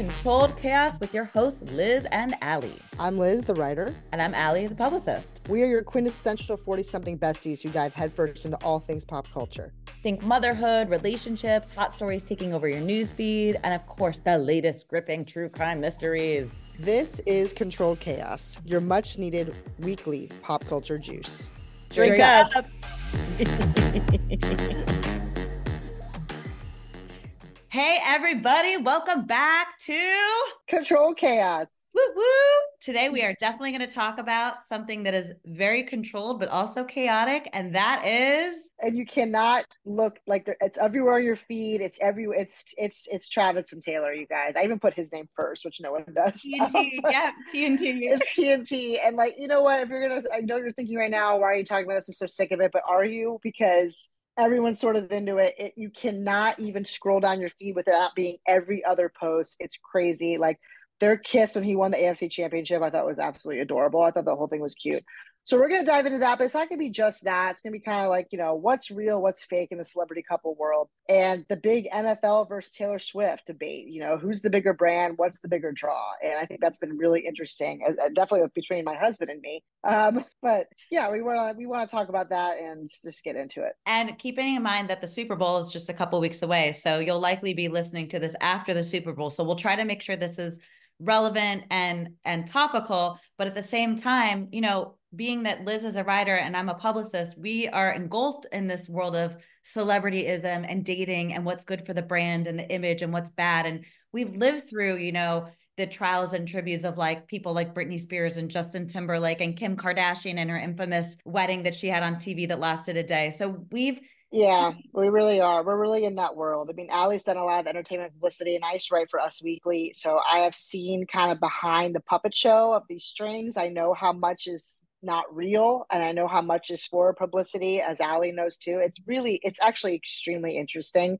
Controlled Chaos with your hosts, Liz and Aly. I'm Liz, the writer. And I'm Aly, the publicist. We are your quintessential 40 something besties who dive headfirst into all things pop culture. Think motherhood, relationships, hot stories taking over your newsfeed, and of course, the latest gripping true crime mysteries. This is Controlled Chaos, your much needed weekly pop culture juice. Drink, Drink up. up. Hey, everybody, welcome back to Control Chaos. Woo woo. Today, we mm. are definitely going to talk about something that is very controlled, but also chaotic, and that is. And you cannot look like it's everywhere on your feed. It's every. It's it's it's Travis and Taylor. You guys. I even put his name first, which no one does. TNT. yeah, TNT. It's TNT. And like, you know what? If you're gonna, I know you're thinking right now, why are you talking about this? I'm so sick of it. But are you? Because everyone's sort of into it. it. You cannot even scroll down your feed without being every other post. It's crazy. Like their kiss when he won the AFC championship, I thought was absolutely adorable. I thought the whole thing was cute. So we're going to dive into that, but it's not going to be just that. It's going to be kind of like, you know, what's real, what's fake in the celebrity couple world and the big NFL versus Taylor Swift debate. You know, who's the bigger brand? What's the bigger draw? And I think that's been really interesting, uh, definitely between my husband and me. Um, but yeah, we want to we want to talk about that and just get into it. And keeping in mind that the Super Bowl is just a couple weeks away, so you'll likely be listening to this after the Super Bowl. So we'll try to make sure this is relevant and and topical but at the same time you know being that Liz is a writer and I'm a publicist, we are engulfed in this world of celebrityism and dating and what's good for the brand and the image and what's bad. And we've lived through, you know, the trials and tributes of like people like Britney Spears and Justin Timberlake and Kim Kardashian and her infamous wedding that she had on TV that lasted a day. So we've yeah, we really are. We're really in that world. I mean, Aly's done a lot of entertainment publicity, and I used to write for Us Weekly. So I have seen kind of behind the puppet show of these strings. I know how much is not real and i know how much is for publicity as Aly knows too it's really it's actually extremely interesting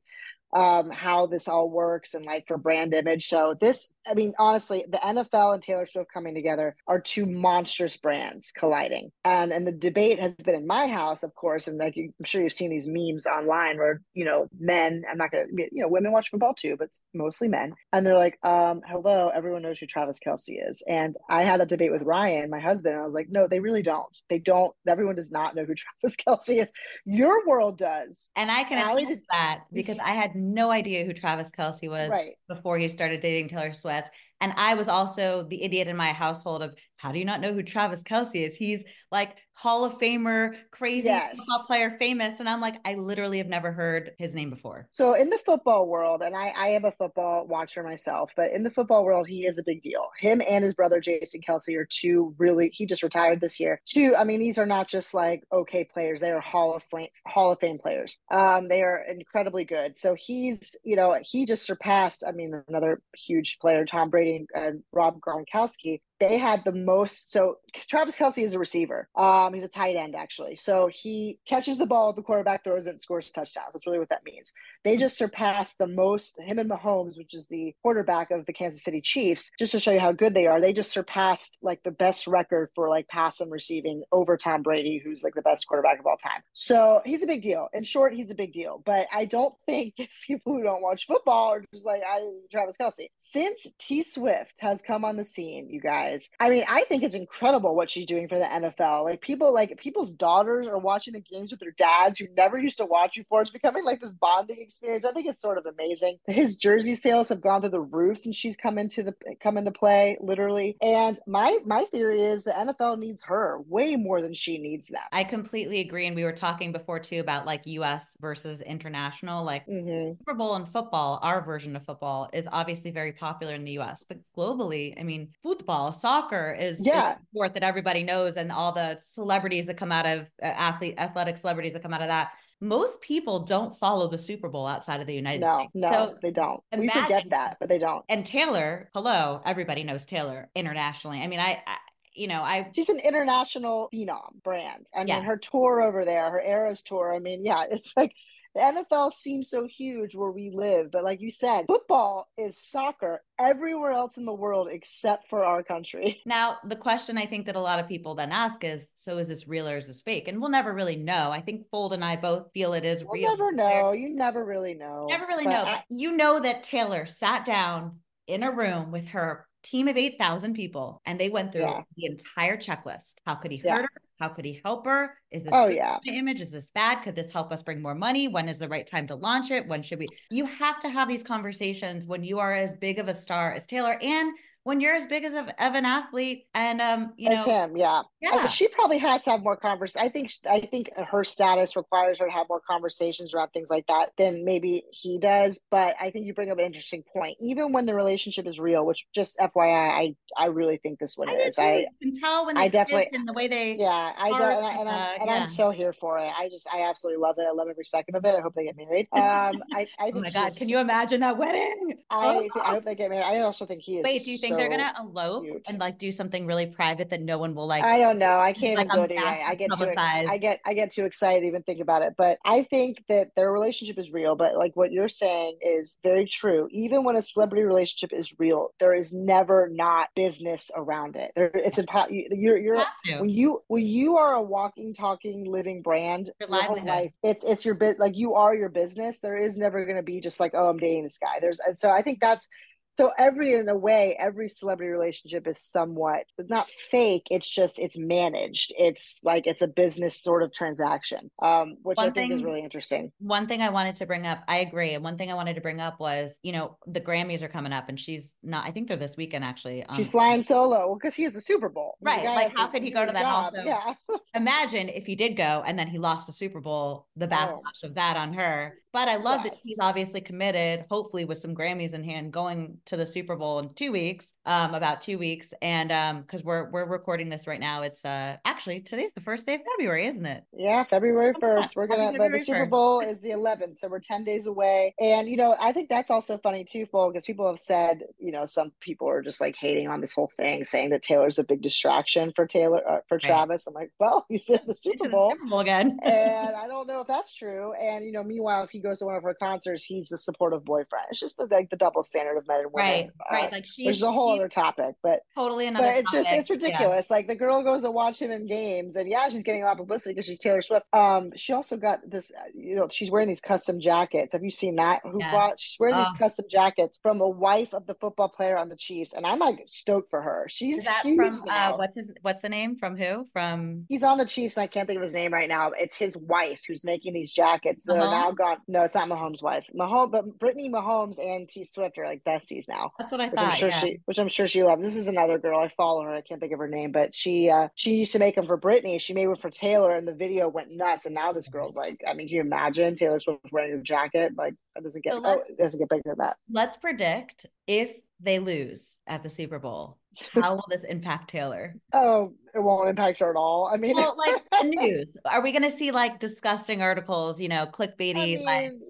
um, how this all works and like for brand image. So this, I mean, honestly, the NFL and Taylor Swift coming together are two monstrous brands colliding. And and the debate has been in my house, of course, and like I'm sure you've seen these memes online where you know men, I'm not gonna, you know, women watch football too, but it's mostly men, and they're like, um, hello, everyone knows who Travis Kelce is. And I had a debate with Ryan, my husband, and I was like, no, they really don't. They don't. Everyone does not know who Travis Kelce is. Your world does. And I can attest did- that because I had no idea who Travis Kelce was right. before he started dating Taylor Swift. And I was also the idiot in my household of how do you not know who Travis Kelce is? He's like Hall of Famer, crazy yes. football player, famous. And I'm like, I literally have never heard his name before. So in the football world, and I, I am a football watcher myself, but in the football world, he is a big deal. Him and his brother Jason Kelce are two really. He just retired this year. Two. I mean, these are not just like okay players; they are Hall of Fame Hall of Fame players. Um, they are incredibly good. So he's, you know, he just surpassed. I mean, another huge player, Tom Brady and Rob Gronkowski they had the most. So Travis Kelce is a receiver. Um, he's a tight end actually. So he catches the ball, the quarterback throws it, and scores touchdowns. That's really what that means. They just surpassed the most. Him and Mahomes, which is the quarterback of the Kansas City Chiefs, just to show you how good they are. They just surpassed like the best record for like pass and receiving over Tom Brady, who's like the best quarterback of all time. So he's a big deal. In short, he's a big deal. But I don't think people who don't watch football are just like I Travis Kelce. Since T Swift has come on the scene, you guys I mean, I think it's incredible what she's doing for the NFL. Like people, like people's daughters are watching the games with their dads who never used to watch before. It's becoming like this bonding experience. I think it's sort of amazing. His jersey sales have gone through the roof since she's come into the come into play, literally. And my my theory is the NFL needs her way more than she needs them. I completely agree. And we were talking before too about like U.S. versus international. Like mm-hmm. Super Bowl and football, our version of football is obviously very popular in the U.S., but globally, I mean, football soccer is yeah sport that everybody knows and all the celebrities that come out of uh, athlete athletic celebrities that come out of that most people don't follow the Super Bowl outside of the United no, States. No, so they don't. Imagine, we forget that, but they don't. And Taylor, hello, everybody knows Taylor internationally. I mean, I, I you know, I she's an international phenom brand. I mean, yes. her tour over there, her Eras tour. I mean, yeah, it's like the NFL seems so huge where we live, but like you said, football is soccer everywhere else in the world except for our country. Now, the question I think that a lot of people then ask is so is this real or is this fake? And we'll never really know. I think Fold and I both feel it is we'll real. never know. You never really know. Never really but know. I, you know that Taylor sat down in a room with her team of 8,000 people and they went through Yeah. the entire checklist. How could he hurt her? How could he help her? Is this Oh, yeah. my image? Is this bad? Could this help us bring more money? When is the right time to launch it? When should we? You have to have these conversations when you are as big of a star as Taylor and when you're as big as of, of an athlete and um you As know him, yeah. Yeah she probably has to have more convers. I think I think her status requires her to have more conversations around things like that than maybe he does. But I think you bring up an interesting point. Even when the relationship is real, which just FYI, I I really think this one I is. too. I you can tell when they I definitely- and the way they yeah, I do, and, I, and, uh, I'm, and yeah. I'm so here for it. I just I absolutely love it. I love every second of it. I hope they get married. Um, I I think oh my god can you imagine that wedding I Oh. I hope they get married. I also think he is. wait do you think they're gonna elope cute. and like do something really private that no one will like I don't know. I can't like even go there. I get too. I get. I get too excited to even think about it. But I think that their relationship is real. But like what you're saying is very true. Even when a celebrity relationship is real, there is never not business around it. There, it's impossible. You're you you're when you when you are a walking, talking, living brand, Your your whole life, it's it's your bit. Like you are your business. There is never going to be just like, oh, I'm dating this guy. There's and so I think that's so every in a way, every celebrity relationship is somewhat not fake. It's just it's managed. It's like it's a business sort of transaction, um, which I One think is really interesting. one thing I wanted to bring up, I agree. And one thing I wanted to bring up was, you know, the Grammys are coming up and she's not, I think they're this weekend actually. um, She's flying solo because he has the Super Bowl. Right, like, how could he go to that job. also? Yeah, Imagine if he did go and then he lost the Super Bowl, the Oh. backlash of that on her. But I love that he's obviously committed, hopefully with some Grammys in hand, going to the Super Bowl in two weeks, um, about two weeks. And um, because we're we're recording this right now, it's uh actually today's the first day of February, isn't it? Yeah, February first. We're gonna, but the Super 1st. Bowl is the eleventh, so we're ten days away. And you know, I think that's also funny too, Phil, because people have said, you know, some people are just like hating on this whole thing, saying that Taylor's a big distraction for Taylor uh, for Travis. I'm like, well, he's in the Super the Super Bowl again. and I don't know if that's true. And you know, meanwhile, if he goes to one of her concerts, he's the supportive boyfriend. It's just the, like the double standard of men and women, right, uh, right. Like she's which is a whole other topic. But totally another. but it's just topic. it's Yeah. ridiculous. Like the girl goes to watch him in games, and yeah, she's getting a lot of publicity because she's Taylor Swift. Um, she also got this. uh, You know, she's wearing these custom jackets. Have you seen that? Who Yes. bought? She's wearing Oh. these custom jackets from a wife of the football player on the Chiefs, and I'm like stoked for her. She's Is that huge from uh, what's his what's the name from who from He's on the Chiefs, and I can't think of his name right now. It's his wife who's making these jackets. They're now gone. No, it's not Mahomes' wife. Mahomes, but Brittany Mahomes and T Swift are like besties now. that's what I Which thought I'm sure yeah. she, which I'm sure she loves. This is another girl I follow her. I can't think of her name, but she, uh, she used to make them for Brittany. She made one for Taylor, and the video went nuts. And now this girl's like, I mean, can you imagine Taylor Swift wearing a jacket? Like, that doesn't get, So oh, it doesn't get bigger than that. let's predict if they lose at the Super Bowl how will this impact Taylor Oh, it won't impact her at all. I mean, well like the news are we going to see like disgusting articles you know clickbaity I like mean,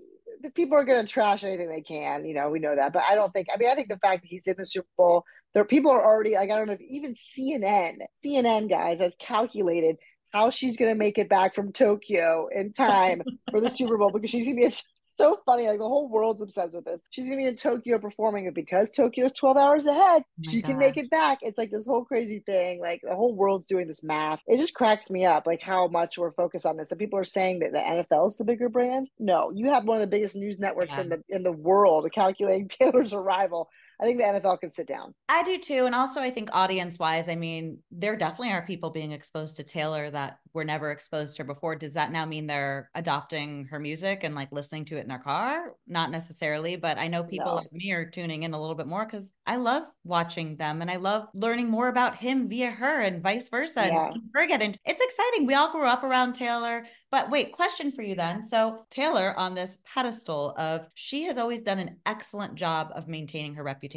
the people are going to trash anything they can. You know, we know that. But I don't think. I mean, I think the fact that he's in the Super Bowl, there people are already like I don't know if even CNN, CNN guys has calculated how she's going to make it back from Tokyo in time for the Super Bowl because she's going to be. It's so funny. Like the whole world's obsessed with this. She's to be in Tokyo performing it because Tokyo is 12 hours ahead. Oh she can make it back. It's like this whole crazy thing. Like the whole world's doing this math. It just cracks me up, like how much we're focused on this. And people are saying that the NFL is the bigger brand. No, you have one of the biggest news networks Yeah. in the in the world calculating Taylor's arrival. I think the NFL can sit down. I do too. And also, I think audience wise, I mean, there definitely are people being exposed to Taylor that were never exposed to her before. Does that now mean they're adopting her music and like listening to it in their car? Not necessarily, but I know people No. like me are tuning in a little bit more because I love watching them and I love learning more about him via her and vice versa. Yeah. And seeing her get. It's exciting. We all grew up around Taylor. But wait, question for you then. So, Taylor on this pedestal of she has always done an excellent job of maintaining her reputation.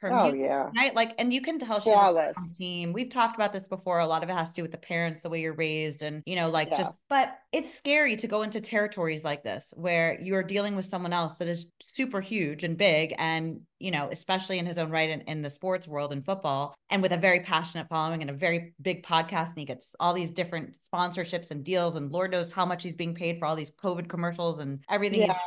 Her Oh music yeah, right? Like, and you can tell she's a strong team. We've talked about this before. A lot of it has to do with the parents, the way you're raised, and you know, like Yeah. just. But it's scary to go into territories like this where you're dealing with someone else that is super huge and big, and you know, especially in his own right in, in the sports world and football, and with a very passionate following and a very big podcast, and he gets all these different sponsorships and deals, and Lord knows how much he's being paid for all these COVID commercials and everything. Yeah.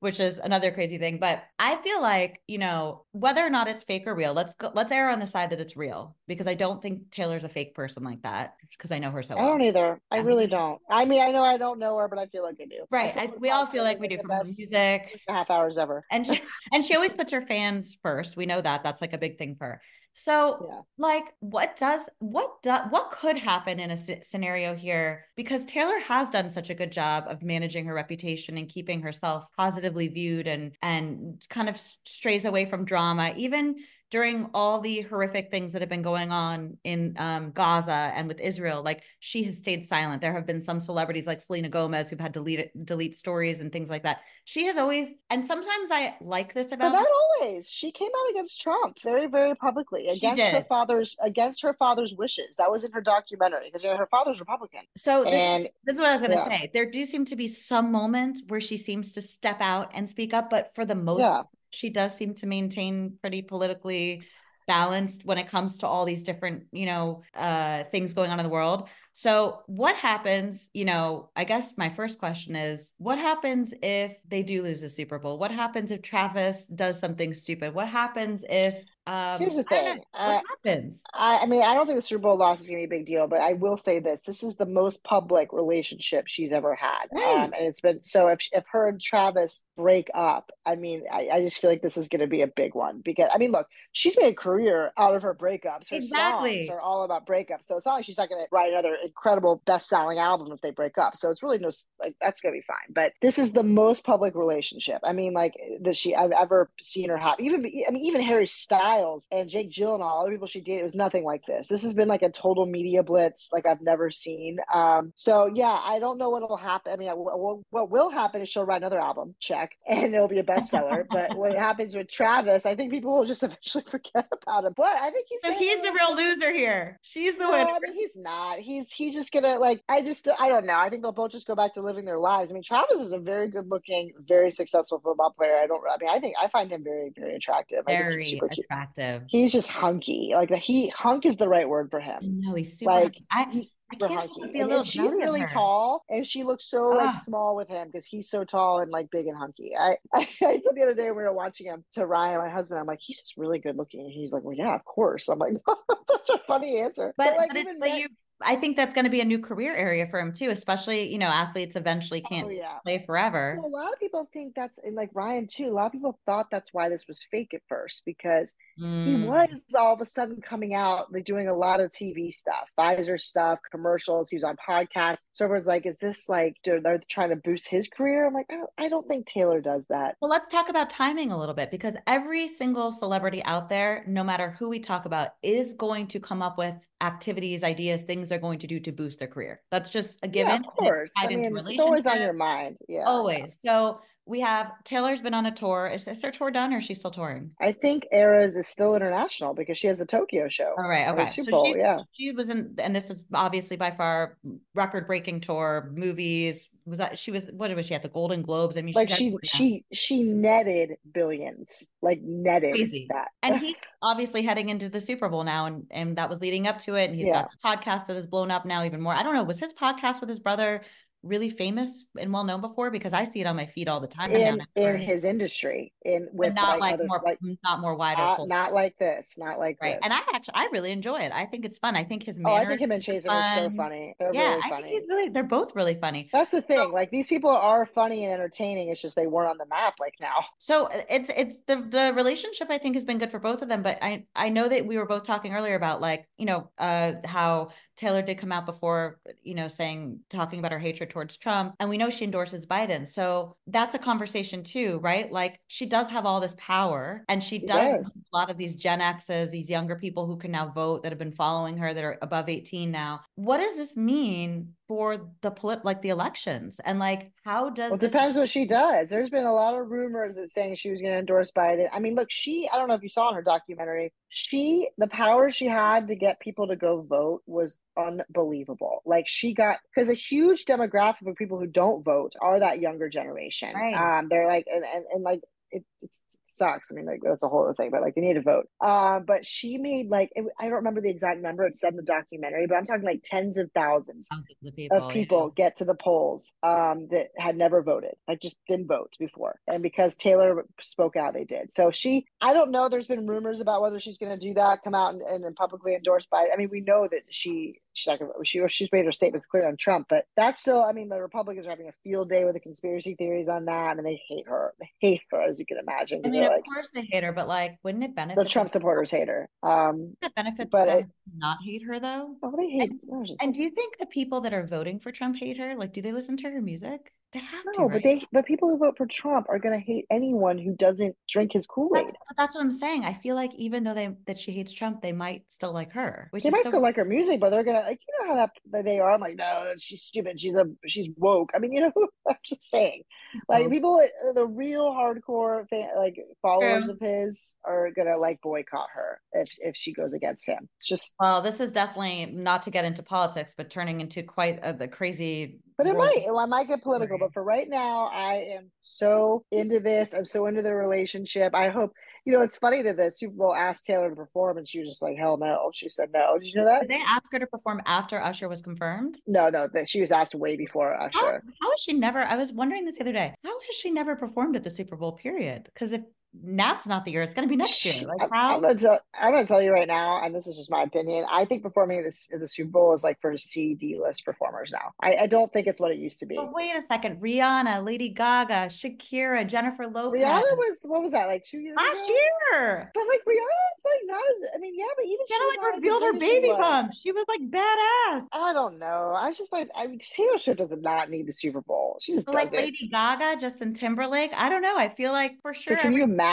Which is another crazy thing. But I feel like, you know, whether or not it's fake or real, let's go, let's err on the side that it's real because I don't think Taylor's a fake person like that because I know her so well. I don't either. I um, really don't. I mean, I know I don't know her, but I feel like I do. Right. I, we all feel like we do from music. Half hours ever. And she, and she always puts her fans first. We know that. That's like a big thing for her. So, yeah. like, what does what do, what could happen in a scenario here? Because Taylor has done such a good job of managing her reputation and keeping herself positively viewed, and and kind of strays away from drama, even during all the horrific things that have been going on in um, Gaza and with Israel, like she has stayed silent. There have been some celebrities like Selena Gomez who've had delete delete stories and things like that. She has always, and sometimes I like this about. But not always. She came out against Trump very, very publicly against her father's against her father's wishes. That was in her documentary because her father's Republican. So this, and, this is what I was going to yeah. say. There do seem to be some moments where she seems to step out and speak up, but for the most yeah she does seem to maintain pretty politically balanced when it comes to all these different you know uh things going on in the world. So what happens you know i guess my first question is what happens if they do lose the super bowl? What happens if travis does something stupid? What happens if um, Here's the thing. what happens? I, I, mean, I don't think the Super Bowl loss is going to be a big deal, but I will say this: this is the most public relationship she's ever had, right. um, and it's been so. If if her and Travis break up, I mean, I, I just feel like this is going to be a big one because I mean, look, she's made a career out of her breakups. Her exactly. songs are all about breakups, so it's not like she's not going to write another incredible best-selling album if they break up. So it's really no like that's going to be fine. But this is the most public relationship. I mean, like that she I've ever seen her have. Even I mean, even Harry Styles Styles and Jake Gyllenhaal, other people she dated, it was nothing like this. This has been like a total media blitz like I've never seen. Um, so yeah, I don't know what will happen. I mean, what, what will happen is she'll write another album, check, and it'll be a bestseller. but what happens with Travis, I think people will just eventually forget about him. But I think he's so he's the real loser here. She's the no, winner. I mean, he's not. He's he's just gonna like. I just I don't know. I think they'll both just go back to living their lives. I mean, Travis is a very good looking, very successful football player. I don't. I mean, I think I find him very very attractive. Very super attractive He's just hunky. Like he hunk is the right word for him. No, he's super like I, he's super hunky. Be a and, she's really tall, and she looks so like ah. small with him because he's so tall and like big and hunky. I, I, I said the other day we were watching him to Ryan, my husband. I'm like, he's just really good looking. And he's like, well, yeah, of course. I'm like, that's such a funny answer. But, but like, but even men, you I think that's going to be a new career area for him too, especially, you know, athletes eventually oh, can't oh, yeah. play forever. So a lot of people think that's like Ryan too. A lot of people thought that's why this was fake at first because mm. he was all of a sudden coming out like doing a lot of TV stuff, Pfizer stuff, commercials. He was on podcasts. So everyone's like, is this like they're trying to boost his career? I'm like, don't, I don't think Taylor does that. Well, let's talk about timing a little bit because every single celebrity out there, no matter who we talk about, is going to come up with activities, ideas, things they're going to do to boost their career. That's just a given. Yeah, of course. I mean, it's always on your mind. Yeah. Always. So we have Taylor's been on a tour. Is, is her tour done or is she still touring? I think Eras is still international because she has the Tokyo show. All right. Okay. Super so yeah. She was in, and this is obviously by far record breaking tour, movies. Was that she was, what was she at the Golden Globes? I mean, like she, she, she netted billions, like netted Crazy. that. and he's obviously heading into the Super Bowl now. And, and that was leading up to it. And he's yeah. got a podcast that has blown up now even more. I don't know. Was his podcast with his brother really famous and well known before? Because I see it on my feed all the time. In, in his industry, in with but not like, like more, like, not more wider. Not, not, like this, not like right. This. And I actually, I really enjoy it. I think it's fun. I think his Oh, I think him and Chase are so funny. They're yeah, really funny. I think he's really, they're both really funny. That's the thing. So, like these people are funny and entertaining. It's just they weren't on the map like now. So it's it's the the relationship I think has been good for both of them. But I I know that we were both talking earlier about like you know uh how Taylor did come out before, you know, saying, talking about her hatred towards Trump. And we know she endorses Biden. So that's a conversation too, right? Like she does have all this power and she does yes. a lot of these Gen X's, these younger people who can now vote that have been following her that are above 18 now. What does this mean for the polit like the elections and like how does well, this- depends what she does. There's been a lot of rumors that saying she was going to endorse biden. I mean look she i don't know if you saw in her documentary she the power she had to get people to go vote was unbelievable. Like she got because a huge demographic of people who don't vote are that younger generation. Right. um they're like and, and, and like it, it's sucks. I mean, like that's a whole other thing, but like they need to vote. Um, but she made like I don't remember the exact number it said in the documentary, but I'm talking like tens of thousands of people, of people yeah. get to the polls um that had never voted, like just didn't vote before, and because Taylor spoke out, they did. So she, I don't know. There's been rumors about whether she's going to do that, come out and, and publicly endorse Biden. I mean, we know that she she's she she's made her statements clear on Trump, but that's still. I mean, the Republicans are having a field day with the conspiracy theories on that. and they hate her. They hate her, as you can imagine. I mean, of like, course they hate her, but like, wouldn't it benefit the Trump supporters hate her? Um, it benefit, but it, not hate her though. Oh, they hate. And, and do you think the people that are voting for Trump hate her? Like, do they listen to her music? They have no, to, right? but they but people who vote for Trump are going to hate anyone who doesn't drink his Kool Aid. But that's what I'm saying. I feel like even though they that she hates Trump, they might still like her. Which they might so still like her music, but they're gonna like you know how that they are. I'm like, no, she's stupid. She's a she's woke. I mean, you know, I'm just saying, like oh. people, uh, the real hardcore fan, like followers True. of his are gonna like boycott her if if she goes against him. It's just well, this is definitely not to get into politics, but turning into quite a, the crazy but it might, I might get political. But for right now, I am so into this. I'm so into the relationship. I hope you know, it's funny that the Super Bowl asked Taylor to perform and she was just like, hell no. She said no. Did you know that? Did they ask her to perform after Usher was confirmed? No, no, that she was asked way before Usher. How, how has she never? I was wondering this the other day. How has she never performed at the Super Bowl period? Because if now's not the year. It's going to be next year. Like how? I'm going, to, I'm going to tell you right now, and this is just my opinion. I think performing this the Super Bowl is like for C D list performers now. I, I, don't think it's what it used to be. But wait a second, Rihanna, Lady Gaga, Shakira, Jennifer Lopez. Rihanna was what was that like two years last ago? year? But like Rihanna's like not as. I mean, yeah, but even she like revealed her baby bump. She was like badass. I don't know. I was just like, I mean, Taylor Swift does not need the Super Bowl. She just like Lady Gaga, Justin Timberlake. I don't know. I feel like for sure. But can every- you imagine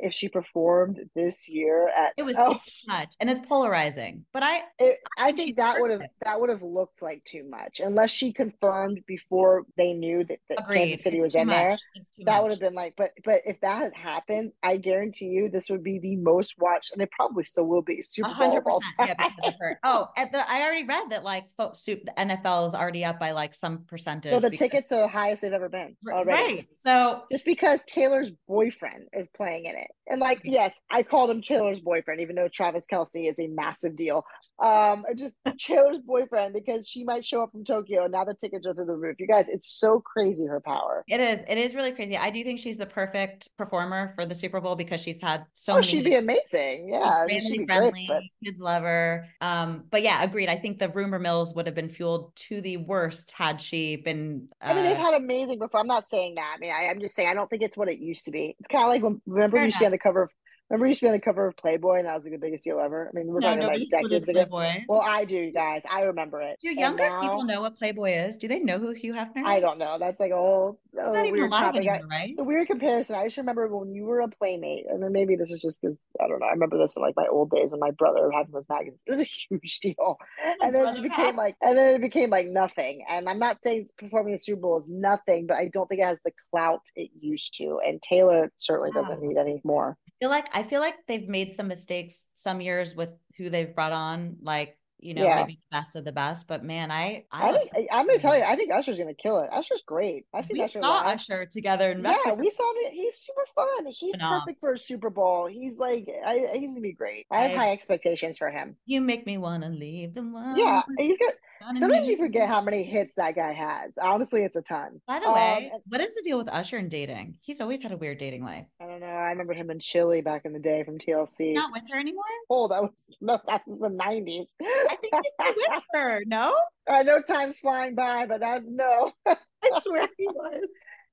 if she performed this year at it was oh, too much and it's polarizing but i it, i, think that would have that would have looked like too much unless she confirmed before they knew that, that kansas city was in much. there that would have been like but but if that had happened i guarantee you this would be the most watched and it probably still will be super bowl of all time. Yeah, oh at the i already read that like folks the nfl is already up by like some percentage no the because, tickets are the highest they've ever been already. right so just because taylor's boyfriend is playing in it and like, yes, I called him Taylor's boyfriend, even though Travis Kelce is a massive deal. Um, just Taylor's boyfriend because she might show up from Tokyo and now the tickets are through the roof. You guys, it's so crazy her power. It is. It is really crazy. I do think she's the perfect performer for the Super Bowl because she's had so. Oh, many she'd be amazing. Yeah, she'd be friendly. Great, but... Kids love her. Um, but yeah, agreed. I think the rumor mills would have been fueled to the worst had she been. Uh... I mean, they've uh, had amazing before. I'm not saying that. I mean, I, am just saying I don't think it's what it used to be. It's kind of like remember Fair used to be on the cover of Remember, you used to be on the cover of Playboy, and that was like the biggest deal ever. I mean, we're no, talking like decades ago. Playboy. Well, I do, guys. I remember it. Do younger now, people know what Playboy is? Do they know who Hugh Hefner is? I don't know. That's like a whole, a not even alive anymore, right? The weird comparison. I just remember when you were a playmate, and then maybe this is just because I don't know. I remember this in like my old days, and my brother having those magazines. It was a huge deal, and then it became like, and then it became like nothing. And I'm not saying performing a Super Bowl is nothing, but I don't think it has the clout it used to. And Taylor certainly wow. doesn't need any more feel like I feel like they've made some mistakes some years with who they've brought on, like you know, yeah. maybe the best of the best. But man, I I, I think I'm gonna tell you, I think Usher's gonna kill it. Usher's great. I've seen we Usher. Saw live. Usher together in Mexico. Yeah, we saw him. He's super fun. He's perfect for a Super Bowl. He's like, I, he's gonna be great. I have I, high expectations for him. You make me want to leave them. Yeah, he's got. Sometimes you forget how many hits that guy has. Honestly, it's a ton. By the um, way, what is the deal with Usher and dating? He's always had a weird dating life. I don't know. I remember him in Chilli back in the day from TLC. Not with her anymore. Oh, that was no, that's the nineties. I think he's with her. No, I know time's flying by, but that's no. I swear he was.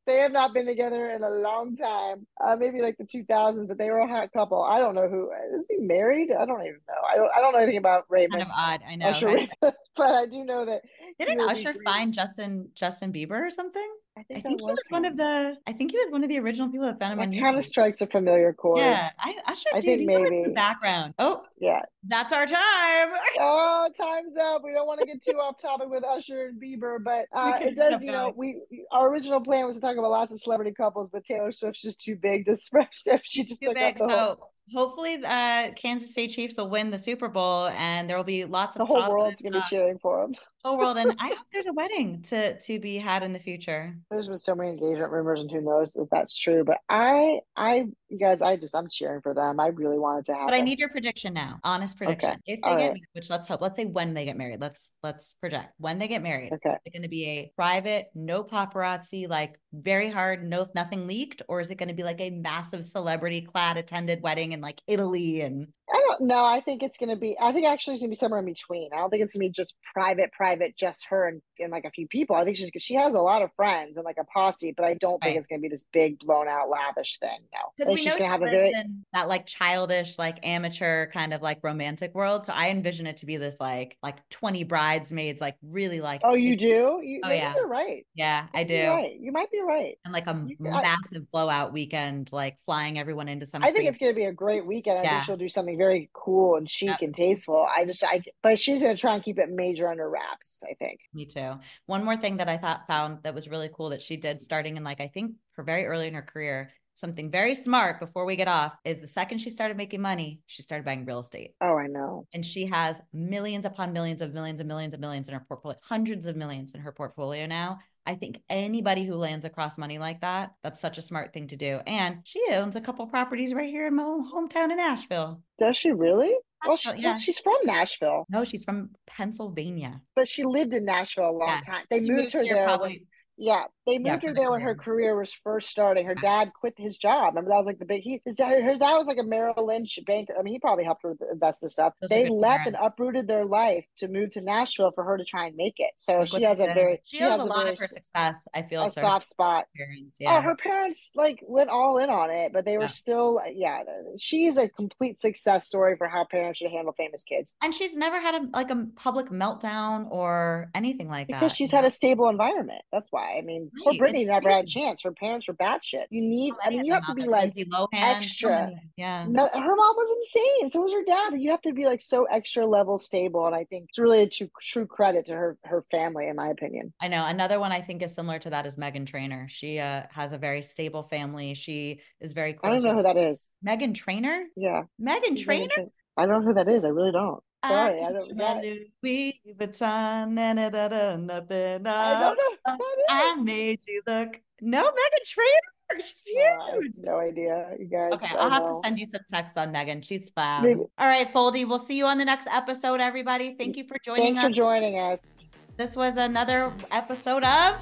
They have not been together in a long time. Uh, maybe like the 2000s, but they were a hot couple. I don't know who is he married. I don't even know. I don't. I don't know anything about Raymond. Kind of odd. I know. Usher, right? but I do know that. Didn't Usher find Justin Justin Bieber or something? I think, I think he was him. one of the. I think he was one of the original people that found him that on YouTube. Kind of strikes a familiar chord. Yeah, I, I should. I think maybe background. Oh, yeah, that's our time. oh, time's up. We don't want to get too off topic with Usher and Bieber, but uh, it does. You know, we our original plan was to talk about lots of celebrity couples, but Taylor Swift's just too big to spread. She just too took big, up the whole. Hopefully, uh, Kansas State Chiefs will win the Super Bowl, and there will be lots of the whole world's gonna be cheering for them. Whole world, and I hope there's a wedding to to be had in the future. There's been so many engagement rumors, and who knows if that's true. But I, I, you guys, I just I'm cheering for them. I really wanted to happen. But I need your prediction now, honest prediction. Okay. If they All get right. married, which let's hope, let's say when they get married. Let's let's project when they get married. Okay, is it going to be a private, no paparazzi, like very hard, no nothing leaked, or is it going to be like a massive celebrity clad attended wedding in like Italy and don't know. I think it's going to be, I think actually it's going to be somewhere in between. I don't think it's going to be just private, private, just her and, and like a few people. I think she's, she has a lot of friends and like a posse, but I don't right. think it's going to be this big, blown out, lavish thing. No. Because she's going to have a very, that like childish, like amateur kind of like romantic world. So I envision it to be this like, like 20 bridesmaids, like really like. Oh, you do? You, oh, yeah. You're right. Yeah, I do. Right. You might be right. And like a you, massive I, blowout weekend, like flying everyone into some. I think it's going to be a great weekend. I yeah. think she'll do something very cool and chic and tasteful. I just, I, but she's going to try and keep it major under wraps. I think. Me too. One more thing that I thought found that was really cool that she did starting in like I think her very early in her career. Something very smart before we get off is the second she started making money, she started buying real estate. Oh, I know. And she has millions upon millions of millions and millions of millions in her portfolio, hundreds of millions in her portfolio now. I think anybody who lands across money like that, that's such a smart thing to do. And she owns a couple properties right here in my hometown in Nashville. Does she really? Well, she, yeah. well, she's from Nashville. No, she's from Pennsylvania. But she lived in Nashville a long yes. time. They moved, moved, her there. Probably, yeah, they moved yeah, her there when her career was first starting. Her dad quit his job. Remember that was like the big. He his dad, her dad was like a Merrill Lynch banker. I mean, he probably helped her with the investment stuff. They left and uprooted their life to move to Nashville for her to try and make it. So she has a very she, she has a, lot very, of her success. I feel a soft spot. Parents, oh, yeah. Oh, her parents like went all in on it, but they were yeah. still yeah. She's a complete success story for how parents should handle famous kids. And she's never had a like a public meltdown or anything like because that. Because she's had a stable environment. That's why. I mean, right. poor Britney it's never crazy. had a chance. Her parents were batshit. You need, I mean, you have to be like extra. yeah. No, her mom was insane. So was her dad. You have to be like so extra level stable. And I think it's really a true, true credit to her her family, in my opinion. I know. Another one I think is similar to that is Meghan Trainor. She uh, has a very stable family. She is very close. I don't know who that is. Meghan Trainor? Yeah. Meghan Trainor? I don't know who that is. I really don't. Sorry, I, I don't know. Louis Vuitton, don't know. I made you look. No, Meghan Trainor. She's huge. No, idea, you guys. Okay, I'll have to send you some texts on Meghan. She's fab. Maybe. All right, Foldy. We'll see you on the next episode, everybody. Thank you for joining Thanks us. Thanks for joining us. This was another episode of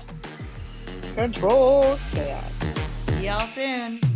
Control Chaos. See y'all soon.